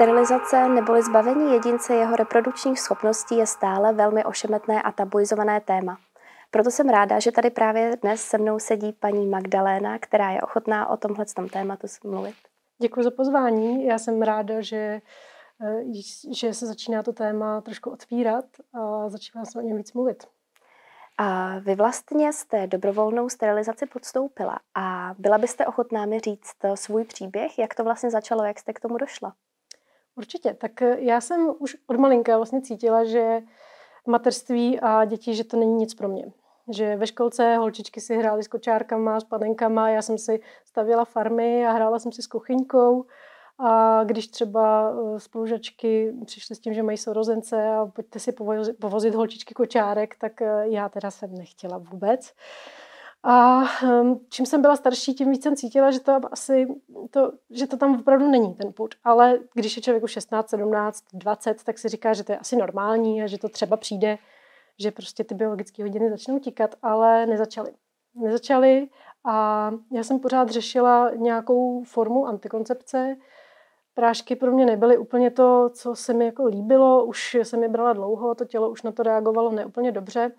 Sterilizace neboli zbavení jedince jeho reprodukčních schopností je stále velmi ošemetné a tabuizované téma. Proto jsem ráda, že tady právě dnes se mnou sedí paní Magdaléna, která je ochotná o tomhle tématu mluvit. Děkuji za pozvání. Já jsem ráda, že, eh, že se začíná to téma trošku otvírat a začíná se o něm víc mluvit. A vy vlastně jste dobrovolnou sterilizaci podstoupila a byla byste ochotná mi říct svůj příběh, jak to vlastně začalo, jak jste k tomu došla? Určitě. Tak eh, já jsem už od malinka vlastně cítila, že mateřství a děti, že to není nic pro mě. Že ve školce holčičky si hrály s kočárkama, s panenkama, já jsem si stavěla farmy a hrála jsem si s kuchyňkou. A když třeba eh, spolužačky přišly s tím, že mají sorozence a pojďte si povozit, povozit holčičky kočárek, tak eh, já teda jsem nechtěla vůbec. A ehm, čím jsem byla starší, tím víc jsem cítila, že to asi, to, že to tam opravdu není ten put. Ale když je člověk už 16, 17, 20, tak si říká, že to je asi normální a že to třeba přijde, že prostě ty biologické hodiny začnou tíkat, ale nezačaly. Nezačaly a já jsem pořád řešila nějakou formu antikoncepce. Prášky pro mě nebyly úplně to, co se mi jako líbilo, už jsem je brala dlouho, to tělo už na to reagovalo neúplně dobře.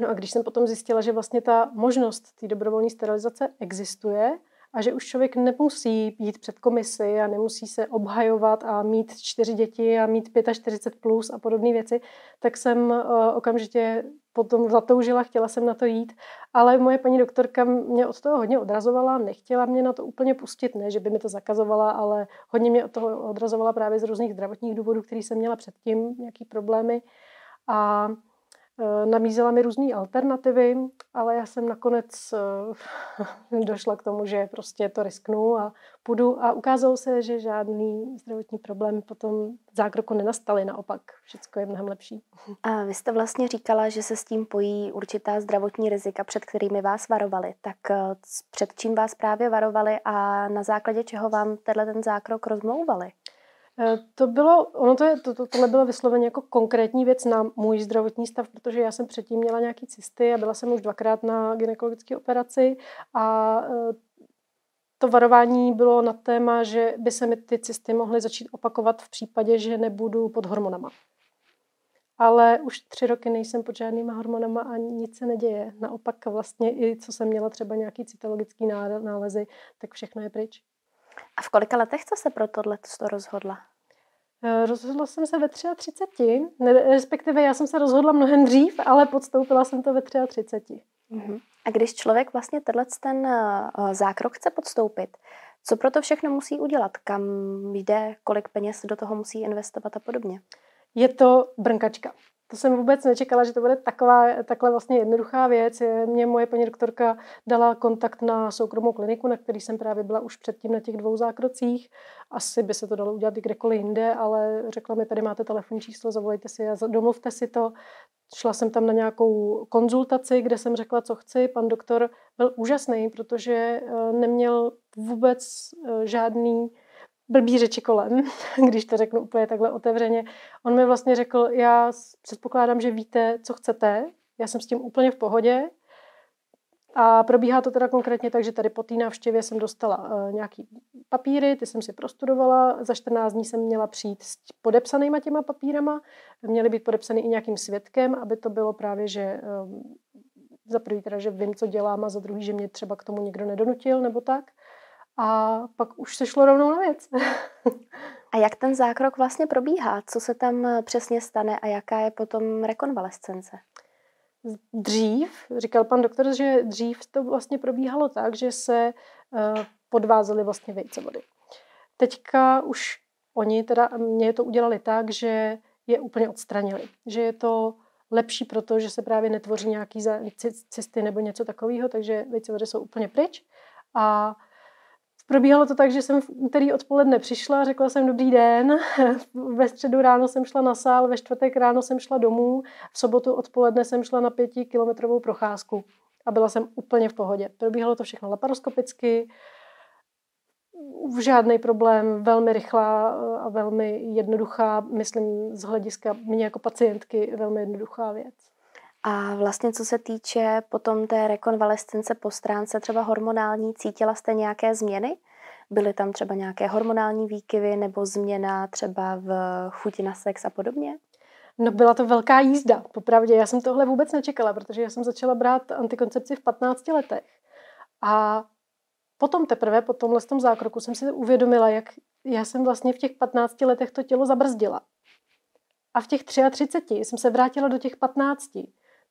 No a když jsem potom zjistila, že vlastně ta možnost té dobrovolné sterilizace existuje a že už člověk nemusí jít před komisi a nemusí se obhajovat a mít čtyři děti a mít 45 plus a podobné věci, tak jsem uh, okamžitě potom zatoužila, chtěla jsem na to jít, ale moje paní doktorka mě od toho hodně odrazovala, nechtěla mě na to úplně pustit, ne, že by mi to zakazovala, ale hodně mě od toho odrazovala právě z různých zdravotních důvodů, který jsem měla předtím, nějaký problémy. A Eh, nabízela mi různé alternativy, ale já jsem nakonec eh, došla k tomu, že prostě to risknu a půjdu a ukázalo se, že žádný zdravotní problém potom zákroku nenastaly, naopak všechno je mnohem lepší. A vy jste vlastně říkala, že se s tím pojí určitá zdravotní rizika, před kterými vás varovali. Tak eh, před čím vás právě varovali a na základě čeho vám tenhle ten zákrok rozmlouvali? Eh, to bylo, ono to je, to, to, tohle bylo vysloveně jako konkrétní věc na můj zdravotní stav, protože já jsem předtím měla nějaký cysty a byla jsem už dvakrát na gynekologické operaci a eh, to varování bylo na téma, že by se mi ty cysty mohly začít opakovat v případě, že nebudu pod hormonama. Ale už tři roky nejsem pod žádnýma hormonama a nic se neděje. Naopak vlastně i co jsem měla třeba nějaký cytologický nálezy, tak všechno je pryč. A v kolika letech jste se pro tohle rozhodla? Eh, rozhodla jsem se ve 33, respektive já jsem se rozhodla mnohem dřív, ale podstoupila jsem to ve 33. Uh-huh. A když člověk vlastně tenhle ten eh, zákrok chce podstoupit, co pro to všechno musí udělat? Kam jde, kolik peněz do toho musí investovat a podobně? Je to brnkačka. To jsem vůbec nečekala, že to bude taková, takhle vlastně jednoduchá věc. Mě moje paní doktorka dala kontakt na soukromou kliniku, na který jsem právě byla už předtím na těch dvou zákrocích. Asi by se to dalo udělat i kdekoliv jinde, ale řekla mi, tady máte telefonní číslo, zavolejte si a domluvte si to. Šla jsem tam na nějakou konzultaci, kde jsem řekla, co chci. Pan doktor byl úžasný, protože eh, neměl vůbec eh, žádný blbý řeči kolem, když to řeknu úplně takhle otevřeně. On mi vlastně řekl, já předpokládám, že víte, co chcete, já jsem s tím úplně v pohodě a probíhá to teda konkrétně tak, že tady po té návštěvě jsem dostala uh, nějaký papíry, ty jsem si prostudovala, za 14 dní jsem měla přijít s podepsanýma těma papírama, měly být podepsaný i nějakým svědkem, aby to bylo právě, že um, za prvý teda, že vím, co dělám a za druhý, že mě třeba k tomu někdo nedonutil nebo tak. A pak už se šlo rovnou na věc. a jak ten zákrok vlastně probíhá? Co se tam eh, přesně stane a jaká je potom rekonvalescence? Dřív, říkal pan doktor, že dřív to vlastně probíhalo tak, že se uh, podvázely vlastně vejcevody. Teďka už oni teda mě to udělali tak, že je úplně odstranili. Že je to lepší proto, že se právě netvoří nějaký cysty nebo něco takového, takže vejcevody jsou úplně pryč. A Probíhalo to tak, že jsem v úterý odpoledne přišla, řekla jsem dobrý den, ve středu ráno jsem šla na sál, ve čtvrtek ráno jsem šla domů, v sobotu odpoledne jsem šla na pětikilometrovou procházku a byla jsem úplně v pohodě. Probíhalo to všechno laparoskopicky, žádný problém, velmi rychlá a velmi jednoduchá, myslím z hlediska mě jako pacientky, velmi jednoduchá věc. A vlastně co se týče potom té rekonvalescence po stránce třeba hormonální, cítila jste nějaké změny? Byly tam třeba nějaké hormonální výkyvy nebo změna třeba v chuti na sex a podobně? No byla to velká jízda, popravdě. Já jsem tohle vůbec nečekala, protože já jsem začala brát antikoncepci v 15 letech. A potom teprve, po tomhle tom zákroku, jsem si uvědomila, jak já jsem vlastně v těch 15 letech to tělo zabrzdila. A v těch 33 jsem se vrátila do těch 15.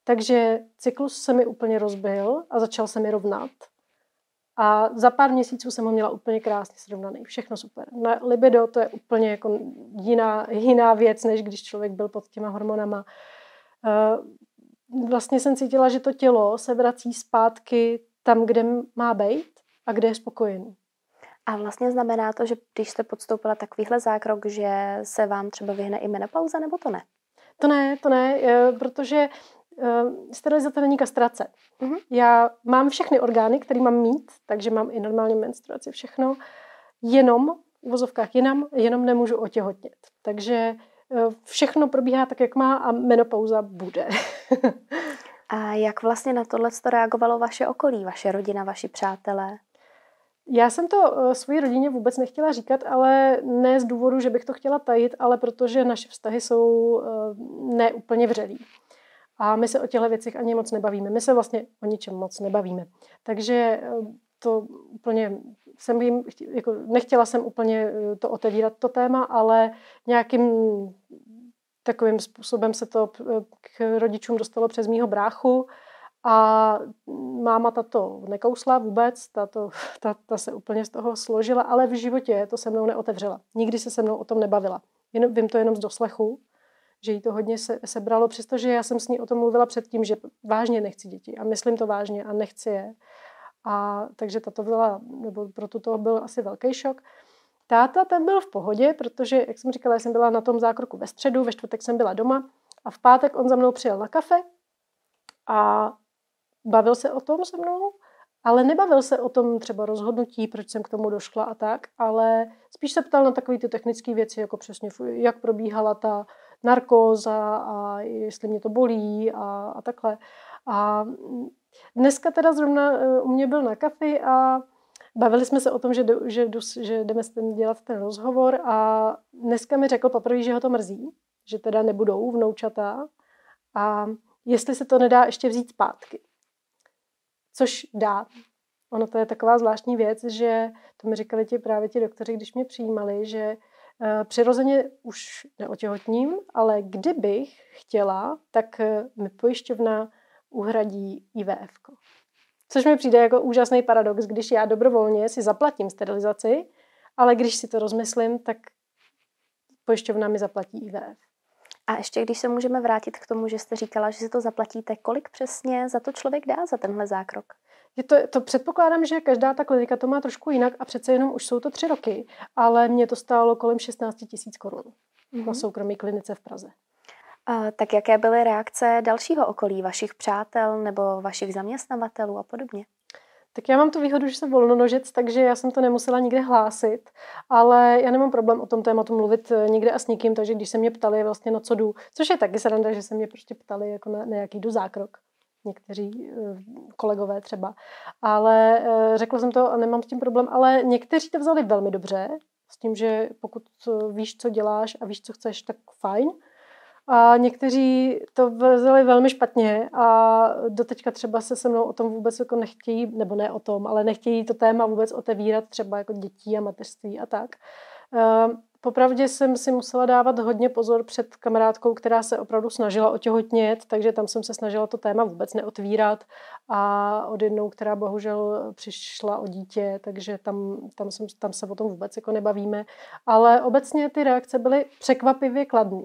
Takže cyklus se mi úplně rozbil a začal se mi rovnat. A za pár měsíců jsem ho měla úplně krásně srovnaný. Všechno super. Na libido to je úplně jako jiná, jiná věc, než když člověk byl pod těma hormonama. Eh, vlastně jsem cítila, že to tělo se vrací zpátky tam, kde má být a kde je spokojený. A vlastně znamená to, že když jste podstoupila takovýhle zákrok, že se vám třeba vyhne i menopauza, nebo to ne? To ne, to ne, eh, protože sterilizace není kastrace. Uh-huh. Já mám všechny orgány, které mám mít, takže mám i normální menstruaci, všechno, jenom, v vozovkách jinam, jenom nemůžu otěhotnět. Takže uh, všechno probíhá tak, jak má a menopauza bude. a jak vlastně na tohle reagovalo vaše okolí, vaše rodina, vaši přátelé? Já jsem to uh, svoji rodině vůbec nechtěla říkat, ale ne z důvodu, že bych to chtěla tajit, ale protože naše vztahy jsou uh, neúplně vřelý. A my se o těchto věcech ani moc nebavíme. My se vlastně o ničem moc nebavíme. Takže eh, to úplně jsem jim, jako nechtěla jsem úplně eh, to otevírat, to téma, ale nějakým takovým způsobem se to eh, k rodičům dostalo přes mýho bráchu a máma tato nekousla vůbec, tato, ta, ta se úplně z toho složila, ale v životě to se mnou neotevřela. Nikdy se se mnou o tom nebavila. Jen, vím to jenom z doslechu že jí to hodně se, sebralo, přestože já jsem s ní o tom mluvila předtím, že vážně nechci děti a myslím to vážně a nechci je. A takže tato byla, nebo pro tuto byl asi velký šok. Táta ten byl v pohodě, protože, jak jsem říkala, já jsem byla na tom zákroku ve středu, ve čtvrtek jsem byla doma a v pátek on za mnou přijel na kafe a bavil se o tom se mnou, ale nebavil se o tom třeba rozhodnutí, proč jsem k tomu došla a tak, ale spíš se ptal na takové ty technické věci, jako přesně, jak probíhala ta narkóza a jestli mě to bolí a, a takhle. A dneska teda zrovna e, u mě byl na kafi a bavili jsme se o tom, že, že, že jdeme s tím dělat ten rozhovor a dneska mi řekl poprvé, že ho to mrzí, že teda nebudou vnoučata a jestli se to nedá ještě vzít zpátky. Což dá. Ono to je taková zvláštní věc, že to mi říkali ti právě ti doktoři, když mě přijímali, že Eh, přirozeně už neotěhotním, ale kdybych chtěla, tak eh, mi pojišťovna uhradí IVF. Což mi přijde jako úžasný paradox, když já dobrovolně si zaplatím sterilizaci, ale když si to rozmyslím, tak pojišťovna mi zaplatí IVF. A ještě když se můžeme vrátit k tomu, že jste říkala, že si to zaplatíte, kolik přesně za to člověk dá za tenhle zákrok? Je to, to předpokládám, že každá ta klinika to má trošku jinak a přece jenom už jsou to tři roky, ale mě to stálo kolem 16 tisíc korun mm-hmm. na soukromé klinice v Praze. A, tak jaké byly reakce dalšího okolí, vašich přátel nebo vašich zaměstnavatelů a podobně? Tak já mám tu výhodu, že jsem volnonožec, takže já jsem to nemusela nikde hlásit, ale já nemám problém o tom tématu mluvit eh, nikde a s nikým, takže když se mě ptali vlastně na co jdu, což je taky sranda, že se mě prostě ptali jako na, na jaký jdu zákrok, někteří eh, kolegové třeba. Ale eh, řekla jsem to a nemám s tím problém, ale někteří to vzali velmi dobře, s tím, že pokud víš, co děláš a víš, co chceš, tak fajn. A někteří to vzali velmi špatně a doteďka třeba se se mnou o tom vůbec jako nechtějí, nebo ne o tom, ale nechtějí to téma vůbec otevírat třeba jako dětí a mateřství a tak. Popravdě jsem si musela dávat hodně pozor před kamarádkou, která se opravdu snažila otěhotnět, takže tam jsem se snažila to téma vůbec neotvírat a od jednou, která bohužel přišla o dítě, takže tam, tam, jsem, tam se o tom vůbec jako nebavíme. Ale obecně ty reakce byly překvapivě kladné.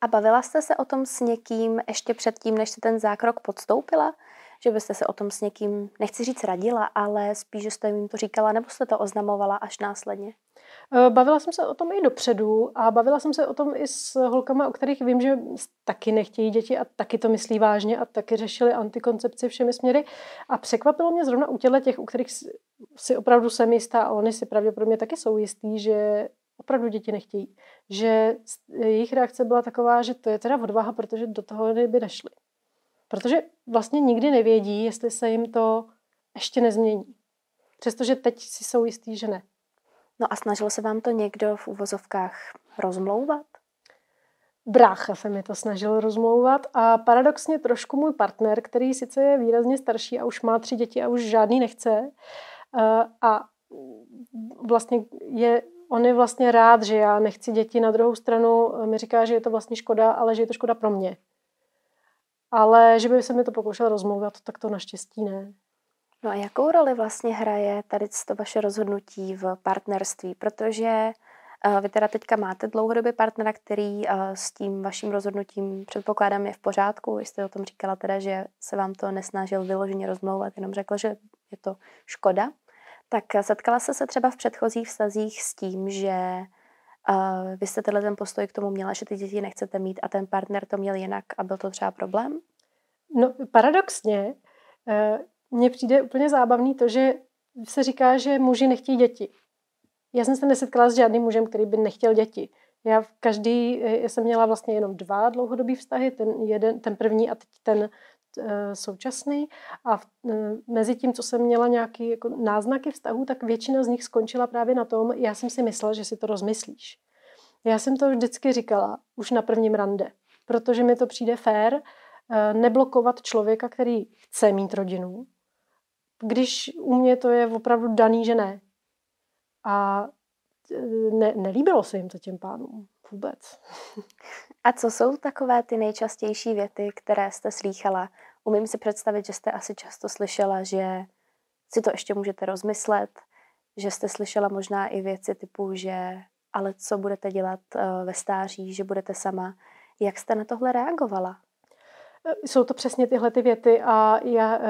A bavila jste se o tom s někým ještě předtím, než jste ten zákrok podstoupila? Že byste se o tom s někým, nechci říct radila, ale spíš, že jste jim to říkala, nebo jste to oznamovala až následně? Eh, bavila jsem se o tom i dopředu a bavila jsem se o tom i s holkama, o kterých vím, že taky nechtějí děti a taky to myslí vážně a taky řešili antikoncepci všemi směry. A překvapilo mě zrovna u těle těch, u kterých si opravdu jsem jistá a oni si pravděpodobně taky jsou jistý, že opravdu děti nechtějí. Že jejich reakce byla taková, že to je teda odvaha, protože do toho by nešli. Protože vlastně nikdy nevědí, jestli se jim to ještě nezmění. Přestože teď si jsou jistý, že ne. No a snažil se vám to někdo v uvozovkách rozmlouvat? Brácha se mi to snažil rozmlouvat a paradoxně trošku můj partner, který sice je výrazně starší a už má tři děti a už žádný nechce eh, a vlastně je, on je vlastně rád, že já nechci děti. Na druhou stranu mi říká, že je to vlastně škoda, ale že je to škoda pro mě. Ale že by se mi to pokoušel rozmlouvat, tak to naštěstí ne. No a jakou roli vlastně hraje tady to vaše rozhodnutí v partnerství? Protože uh, vy teda teďka máte dlouhodobě partnera, který uh, s tím vaším rozhodnutím předpokládám je v pořádku. Vy jste o tom říkala teda, že se vám to nesnažil vyloženě rozmlouvat, jenom řekl, že je to škoda. Tak setkala se se třeba v předchozích vztazích s tím, že uh, vy jste tenhle ten postoj k tomu měla, že ty děti nechcete mít a ten partner to měl jinak a byl to třeba problém? No paradoxně, mně přijde úplně zábavný to, že se říká, že muži nechtějí děti. Já jsem se nesetkala s žádným mužem, který by nechtěl děti. Já v každý, já jsem měla vlastně jenom dva dlouhodobý vztahy, ten, jeden, ten první a teď ten Eh, současný a v, eh, mezi tím, co jsem měla nějaké jako náznaky vztahů, tak většina z nich skončila právě na tom, já jsem si myslela, že si to rozmyslíš. Já jsem to vždycky říkala už na prvním rande, protože mi to přijde fér eh, neblokovat člověka, který chce mít rodinu, když u mě to je opravdu daný, že ne. A ne, nelíbilo se jim to těm pánům vůbec. A co jsou takové ty nejčastější věty, které jste slýchala? Umím si představit, že jste asi často slyšela, že si to ještě můžete rozmyslet, že jste slyšela možná i věci typu, že ale co budete dělat eh, ve stáří, že budete sama. Jak jste na tohle reagovala? Eh, jsou to přesně tyhle ty věty a já uh,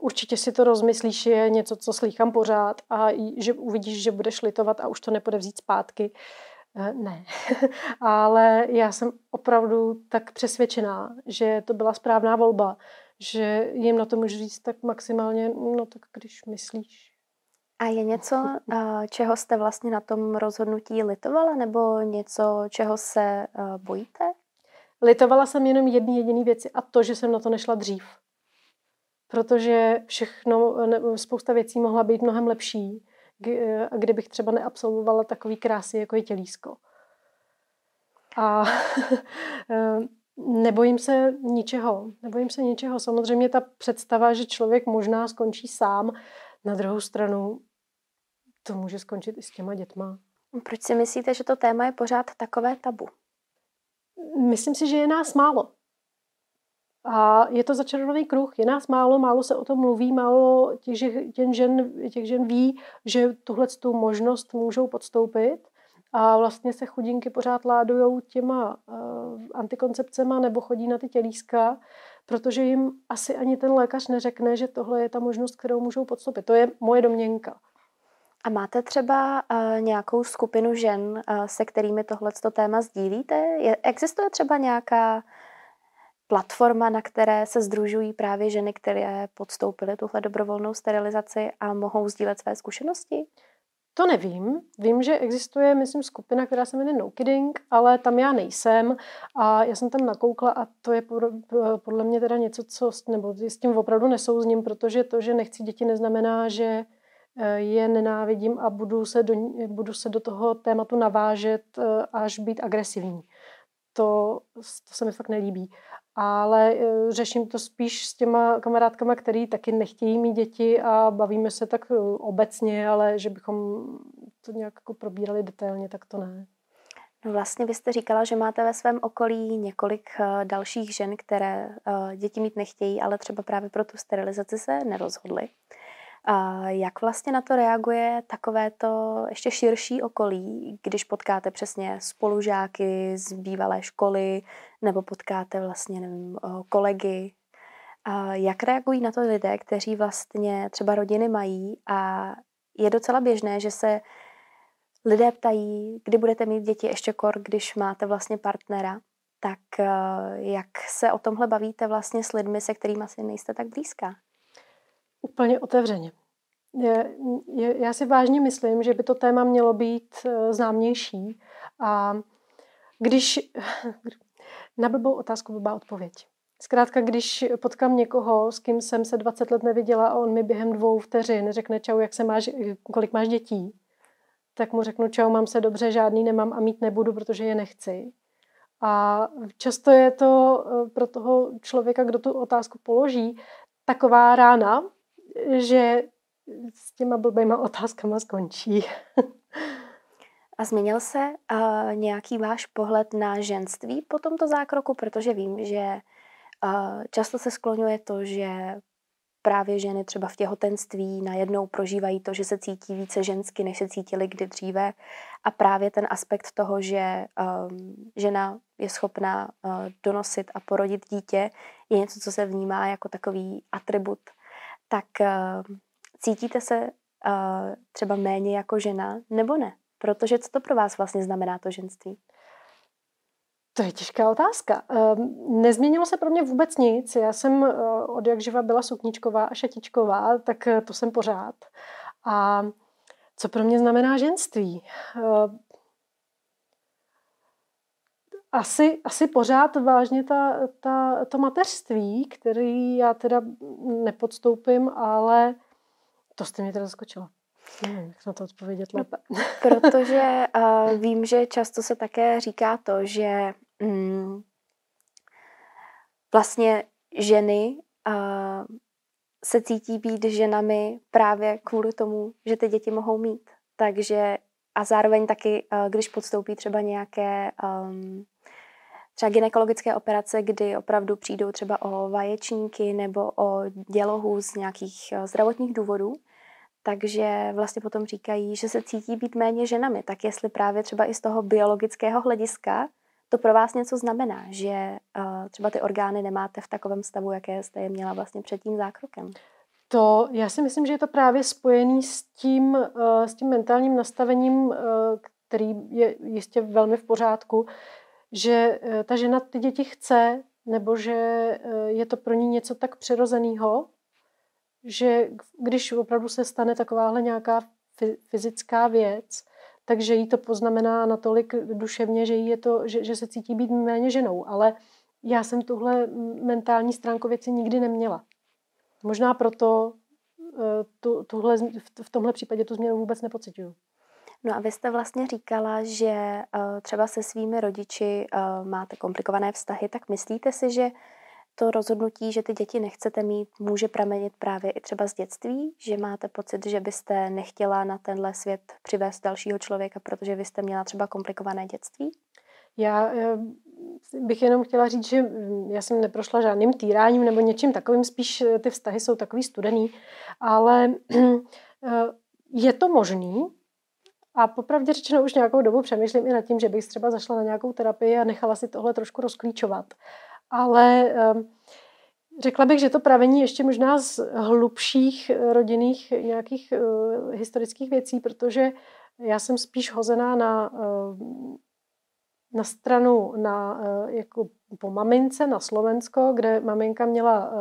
určitě si to rozmyslíš, je něco, co slýchám pořád a že uvidíš, že budeš litovat a už to nepůjde vzít zpátky. Uh, ne, ale já jsem opravdu tak přesvědčená, že to byla správná volba, že jim na to můžu říct tak maximálně, no tak když myslíš. A je něco, čeho jste vlastně na tom rozhodnutí litovala, nebo něco, čeho se bojíte? Litovala jsem jenom jedné jediné věci a to, že jsem na to nešla dřív. Protože všechno, spousta věcí mohla být mnohem lepší, kdybych třeba neabsolvovala takový krásy, jako je tělísko. A eh, nebojím se ničeho. Nebojím se ničeho. Samozřejmě ta představa, že člověk možná skončí sám, na druhou stranu to může skončit i s těma dětma. Proč si myslíte, že to téma je pořád takové tabu? Myslím si, že je nás málo. A je to začarovaný kruh. Je nás málo, málo se o tom mluví, málo těch, těch, žen, těch žen ví, že tuhle tu možnost můžou podstoupit. A vlastně se chudinky pořád ládujou těma uh, antikoncepcema nebo chodí na ty tělíska, protože jim asi ani ten lékař neřekne, že tohle je ta možnost, kterou můžou podstoupit. To je moje domněnka. A máte třeba uh, nějakou skupinu žen, uh, se kterými tohle téma sdílíte? Je, existuje třeba nějaká platforma, na které se združují právě ženy, které podstoupily tuhle dobrovolnou sterilizaci a mohou sdílet své zkušenosti? To nevím. Vím, že existuje, myslím, skupina, která se jmenuje No Kidding, ale tam já nejsem a já jsem tam nakoukla a to je podle mě teda něco, co, nebo s tím opravdu nesouzním, protože to, že nechci děti, neznamená, že je nenávidím a budu se do, budu se do toho tématu navážet eh, až být agresivní. To, to se mi fakt nelíbí ale e, řeším to spíš s těma kamarádkama, který taky nechtějí mít děti a bavíme se tak obecně, ale že bychom to nějak jako probírali detailně, tak to ne. No vlastně vy jste říkala, že máte ve svém okolí několik dalších žen, které děti mít nechtějí, ale třeba právě pro tu sterilizaci se nerozhodly. A jak vlastně na to reaguje takové to ještě širší okolí, když potkáte přesně spolužáky z bývalé školy nebo potkáte vlastně, nevím, kolegy? A jak reagují na to lidé, kteří vlastně třeba rodiny mají a je docela běžné, že se lidé ptají, kdy budete mít děti ještě kor, když máte vlastně partnera, tak jak se o tomhle bavíte vlastně s lidmi, se kterými asi nejste tak blízká? Úplně otevřeně. Je, je, já si vážně myslím, že by to téma mělo být eh, známější a když na blbou otázku blbá odpověď. Zkrátka, když potkám někoho, s kým jsem se 20 let neviděla a on mi během dvou vteřin řekne čau, jak se máš, kolik máš dětí, tak mu řeknu, čau, mám se dobře, žádný nemám a mít nebudu, protože je nechci. A často je to eh, pro toho člověka, kdo tu otázku položí, taková rána, že s těma blbýma otázkama skončí. A změnil se uh, nějaký váš pohled na ženství po tomto zákroku? Protože vím, že uh, často se skloňuje to, že právě ženy třeba v těhotenství najednou prožívají to, že se cítí více žensky, než se cítili kdy dříve. A právě ten aspekt toho, že um, žena je schopná uh, donosit a porodit dítě, je něco, co se vnímá jako takový atribut. Tak uh, cítíte se uh, třeba méně jako žena, nebo ne? Protože co to pro vás vlastně znamená to ženství? To je těžká otázka. Ehm, nezměnilo se pro mě vůbec nic. Já jsem eh, od jak živa byla sukničková a šatičková, tak to jsem pořád. A co pro mě znamená ženství? Asi, asi pořád vážně ta, ta, to mateřství, který já teda nepodstoupím, ale to jste mě teda zaskočila. Nevím, jak na to odpovědět lépe. Protože uh, vím, že často se také říká to, že mm, vlastně ženy uh, se cítí být ženami právě kvůli tomu, že ty děti mohou mít. Takže a zároveň taky, uh, když podstoupí třeba nějaké um, třeba gynekologické operace, kdy opravdu přijdou třeba o vaječníky nebo o dělohu z nějakých uh, zdravotních důvodů, takže vlastně potom říkají, že se cítí být méně ženami. Tak jestli právě třeba i z toho biologického hlediska to pro vás něco znamená, že uh, třeba ty orgány nemáte v takovém stavu, jaké jste je měla vlastně před tím zákrokem? To, já si myslím, že je to právě spojený s tím, uh, s tím mentálním nastavením, který je jistě velmi v pořádku, že uh, ta žena ty děti chce, nebo že uh, je to pro ní něco tak přirozeného, že když opravdu se stane takováhle nějaká fyzická věc, takže jí to poznamená natolik duševně, že, jí je to, že, že se cítí být méně ženou. Ale já jsem tuhle mentální stránku věci nikdy neměla. Možná proto eh, tu, tuhle, v tomhle případě tu změnu vůbec nepocituju. No a vy jste vlastně říkala, že uh, třeba se svými rodiči uh, máte komplikované vztahy, tak myslíte si, že to rozhodnutí, že ty děti nechcete mít, může pramenit právě i třeba z dětství, že máte pocit, že byste nechtěla na tenhle svět přivést dalšího člověka, protože vy jste měla třeba komplikované dětství? Já eh, bych jenom chtěla říct, že hm, já jsem neprošla žádným týráním nebo něčím takovým, spíš eh, ty vztahy jsou takový studený, ale eh, je to možný, a popravdě řečeno už nějakou dobu přemýšlím i nad tím, že bych třeba zašla na nějakou terapii a nechala si tohle trošku rozklíčovat. Ale ehm, řekla bych, že to pravení ještě možná z hlubších eh, rodinných nějakých eh, historických věcí, protože já jsem spíš hozená na, ehm, na stranu na, eh, jako po mamince na Slovensko, kde maminka měla,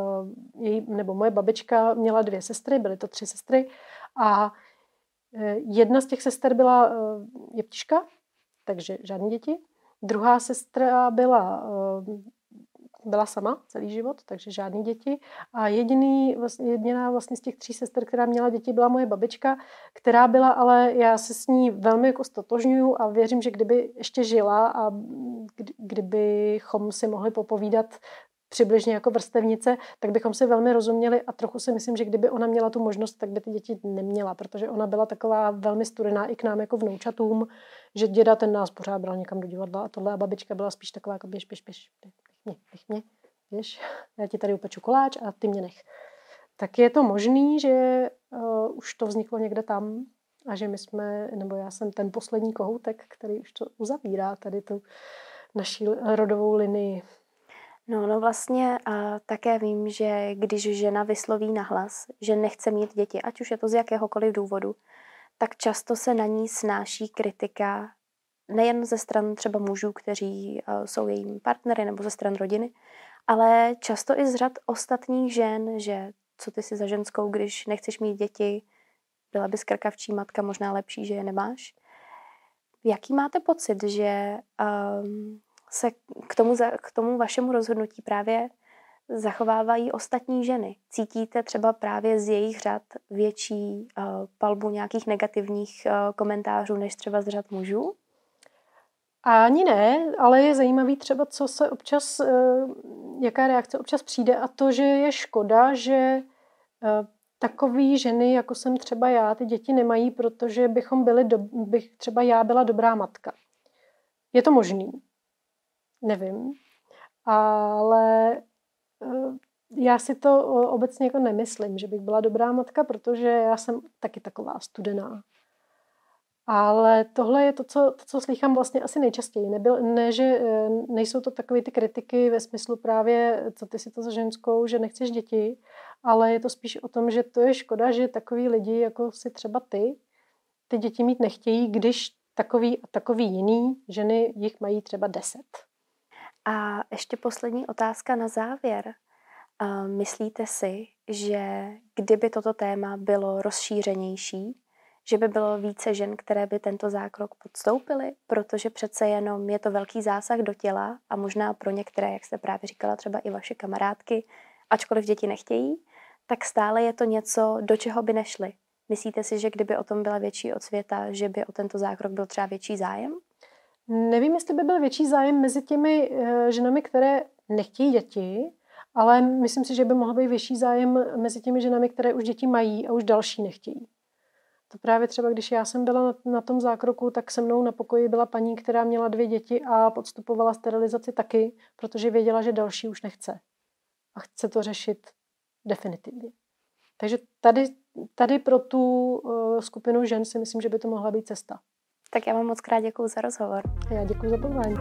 její, nebo moje babička měla dvě sestry, byly to tři sestry. A jedna z těch sester byla jeptiška, takže žádné děti. Druhá sestra byla byla sama celý život, takže žádný děti. A jediný, vlastně, jediná vlastně z těch tří sester, která měla děti, byla moje babička, která byla, ale já se s ní velmi jako stotožňuju a věřím, že kdyby ještě žila a kdybychom si mohli popovídat přibližně jako vrstevnice, tak bychom si velmi rozuměli a trochu si myslím, že kdyby ona měla tu možnost, tak by ty děti neměla, protože ona byla taková velmi studená i k nám jako vnoučatům, že děda ten nás pořád bral někam do divadla a tohle a babička byla spíš taková jako běž, běž, běž, mě, nech mě, víš, já ti tady upeču koláč a ty mě nech. Tak je to možný, že uh, už to vzniklo někde tam a že my jsme, nebo já jsem ten poslední kohoutek, který už to uzavírá, tady tu naší rodovou linii. No, no vlastně a také vím, že když žena vysloví nahlas, že nechce mít děti, ať už je to z jakéhokoliv důvodu, tak často se na ní snáší kritika nejen ze stran třeba mužů, kteří eh, jsou jejím partnery nebo ze stran rodiny, ale často i z řad ostatních žen, že co ty si za ženskou, když nechceš mít děti, byla by skrkavčí matka možná lepší, že je nemáš. Jaký máte pocit, že um, se k tomu, k tomu vašemu rozhodnutí právě zachovávají ostatní ženy? Cítíte třeba právě z jejich řad větší uh, palbu nějakých negativních uh, komentářů než třeba z řad mužů? Ani ne, ale je zajímavý třeba, co se občas, uh, jaká reakce občas přijde a to, že je škoda, že takový ženy, jako jsem třeba já, ty děti nemají, protože bychom byli, do, bych třeba já byla dobrá matka. Je to možný? Nevím. Ale eh, já si to obecně jako nemyslím, že bych byla dobrá matka, protože já jsem taky taková studená. Ale tohle je to, co, to, co slychám vlastně asi nejčastěji. Nebyl, ne, že eh, nejsou to takové ty kritiky ve smyslu právě, co ty si to za ženskou, že nechceš děti, ale je to spíš o tom, že to je škoda, že takový lidi, jako si třeba ty, ty děti mít nechtějí, když takový a takový jiný ženy jich mají třeba deset. A ještě poslední otázka na závěr. Myslíte si, že kdyby toto téma bylo rozšířenější, že by bylo více žen, které by tento zákrok podstoupily, protože přece jenom je to velký zásah do těla a možná pro některé, jak jste právě říkala, třeba i vaše kamarádky, ačkoliv děti nechtějí, tak stále je to něco, do čeho by nešly. Myslíte si, že kdyby o tom byla větší odsvěta, že by o tento zákrok byl třeba větší zájem? Nevím, jestli by byl větší zájem mezi těmi uh, ženami, které nechtějí děti, ale myslím si, že by mohl být větší zájem mezi těmi ženami, které už děti mají a už další nechtějí. To právě třeba, když já jsem byla na, tom zákroku, tak se mnou na pokoji byla paní, která měla dvě děti a podstupovala sterilizaci taky, protože věděla, že další už nechce. A chce to řešit definitivně. Takže tady, tady pro tu uh, skupinu žen si myslím, že by to mohla být cesta. Tak já vám moc krát děkuji za rozhovor. A já děkuji za pozvání.